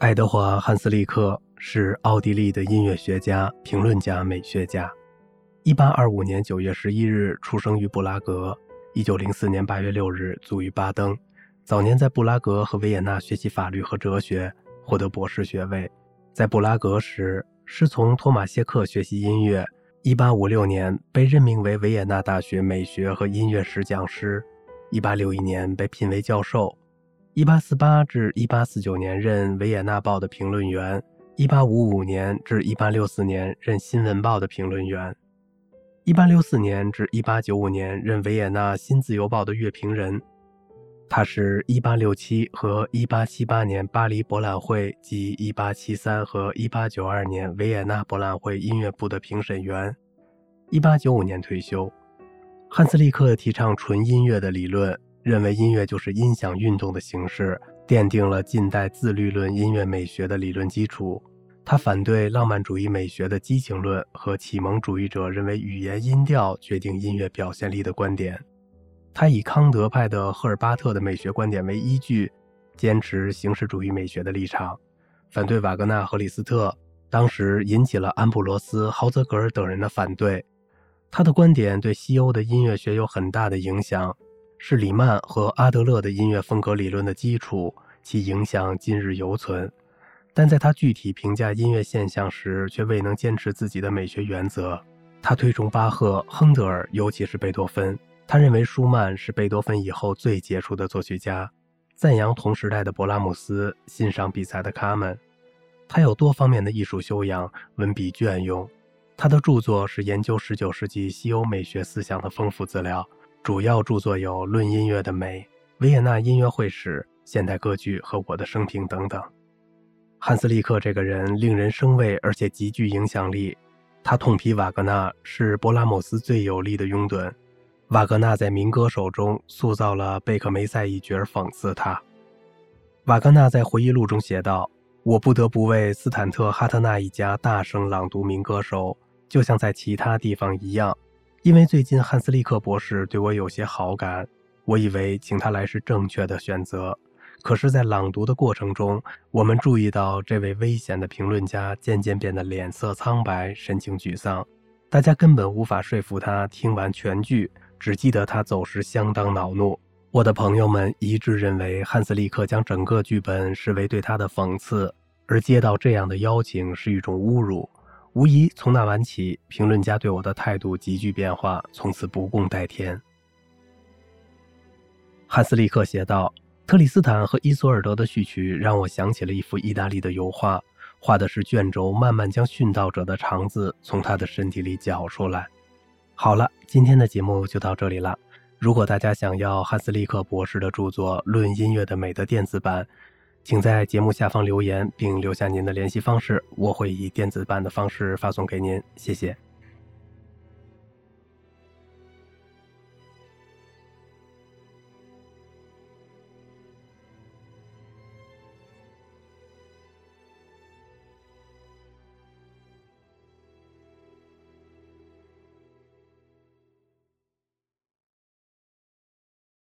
爱德华·汉斯利克是奥地利的音乐学家、评论家、美学家。1825年9月11日出生于布拉格，1904年8月6日卒于巴登。早年在布拉格和维也纳学习法律和哲学，获得博士学位。在布拉格时，师从托马谢克学习音乐。1856年被任命为维也纳大学美学和音乐史讲师。1861年被聘为教授。一八四八至一八四九年任《维也纳报》的评论员，一八五五年至一八六四年任《新闻报》的评论员，一八六四年至一八九五年任《维也纳新自由报》的乐评人。他是一八六七和一八七八年巴黎博览会及一八七三和一八九二年维也纳博览会音乐部的评审员。一八九五年退休。汉斯利克提倡纯音乐的理论。认为音乐就是音响运动的形式，奠定了近代自律论音乐美学的理论基础。他反对浪漫主义美学的激情论和启蒙主义者认为语言音调决定音乐表现力的观点。他以康德派的赫尔巴特的美学观点为依据，坚持形式主义美学的立场，反对瓦格纳和李斯特。当时引起了安布罗斯、豪泽格尔等人的反对。他的观点对西欧的音乐学有很大的影响。是里曼和阿德勒的音乐风格理论的基础，其影响今日犹存。但在他具体评价音乐现象时，却未能坚持自己的美学原则。他推崇巴赫、亨德尔，尤其是贝多芬。他认为舒曼是贝多芬以后最杰出的作曲家，赞扬同时代的勃拉姆斯，欣赏比赛的卡门。他有多方面的艺术修养，文笔隽永。他的著作是研究19世纪西欧美学思想的丰富资料。主要著作有《论音乐的美》《维也纳音乐会史》《现代歌剧》和《我的生平》等等。汉斯利克这个人令人生畏，而且极具影响力。他痛批瓦格纳是勃拉姆斯最有力的拥趸。瓦格纳在民歌手中塑造了贝克梅塞一角，讽刺他。瓦格纳在回忆录中写道：“我不得不为斯坦特哈特纳一家大声朗读民歌手，就像在其他地方一样。”因为最近汉斯利克博士对我有些好感，我以为请他来是正确的选择。可是，在朗读的过程中，我们注意到这位危险的评论家渐渐变得脸色苍白，神情沮丧。大家根本无法说服他听完全剧，只记得他走时相当恼怒。我的朋友们一致认为，汉斯利克将整个剧本视为对他的讽刺，而接到这样的邀请是一种侮辱。无疑，从那晚起，评论家对我的态度急剧变化，从此不共戴天。汉斯利克写道：“特里斯坦和伊索尔德的序曲让我想起了一幅意大利的油画，画的是卷轴慢慢将殉道者的肠子从他的身体里绞出来。”好了，今天的节目就到这里了。如果大家想要汉斯利克博士的著作《论音乐的美》的电子版，请在节目下方留言，并留下您的联系方式，我会以电子版的方式发送给您。谢谢。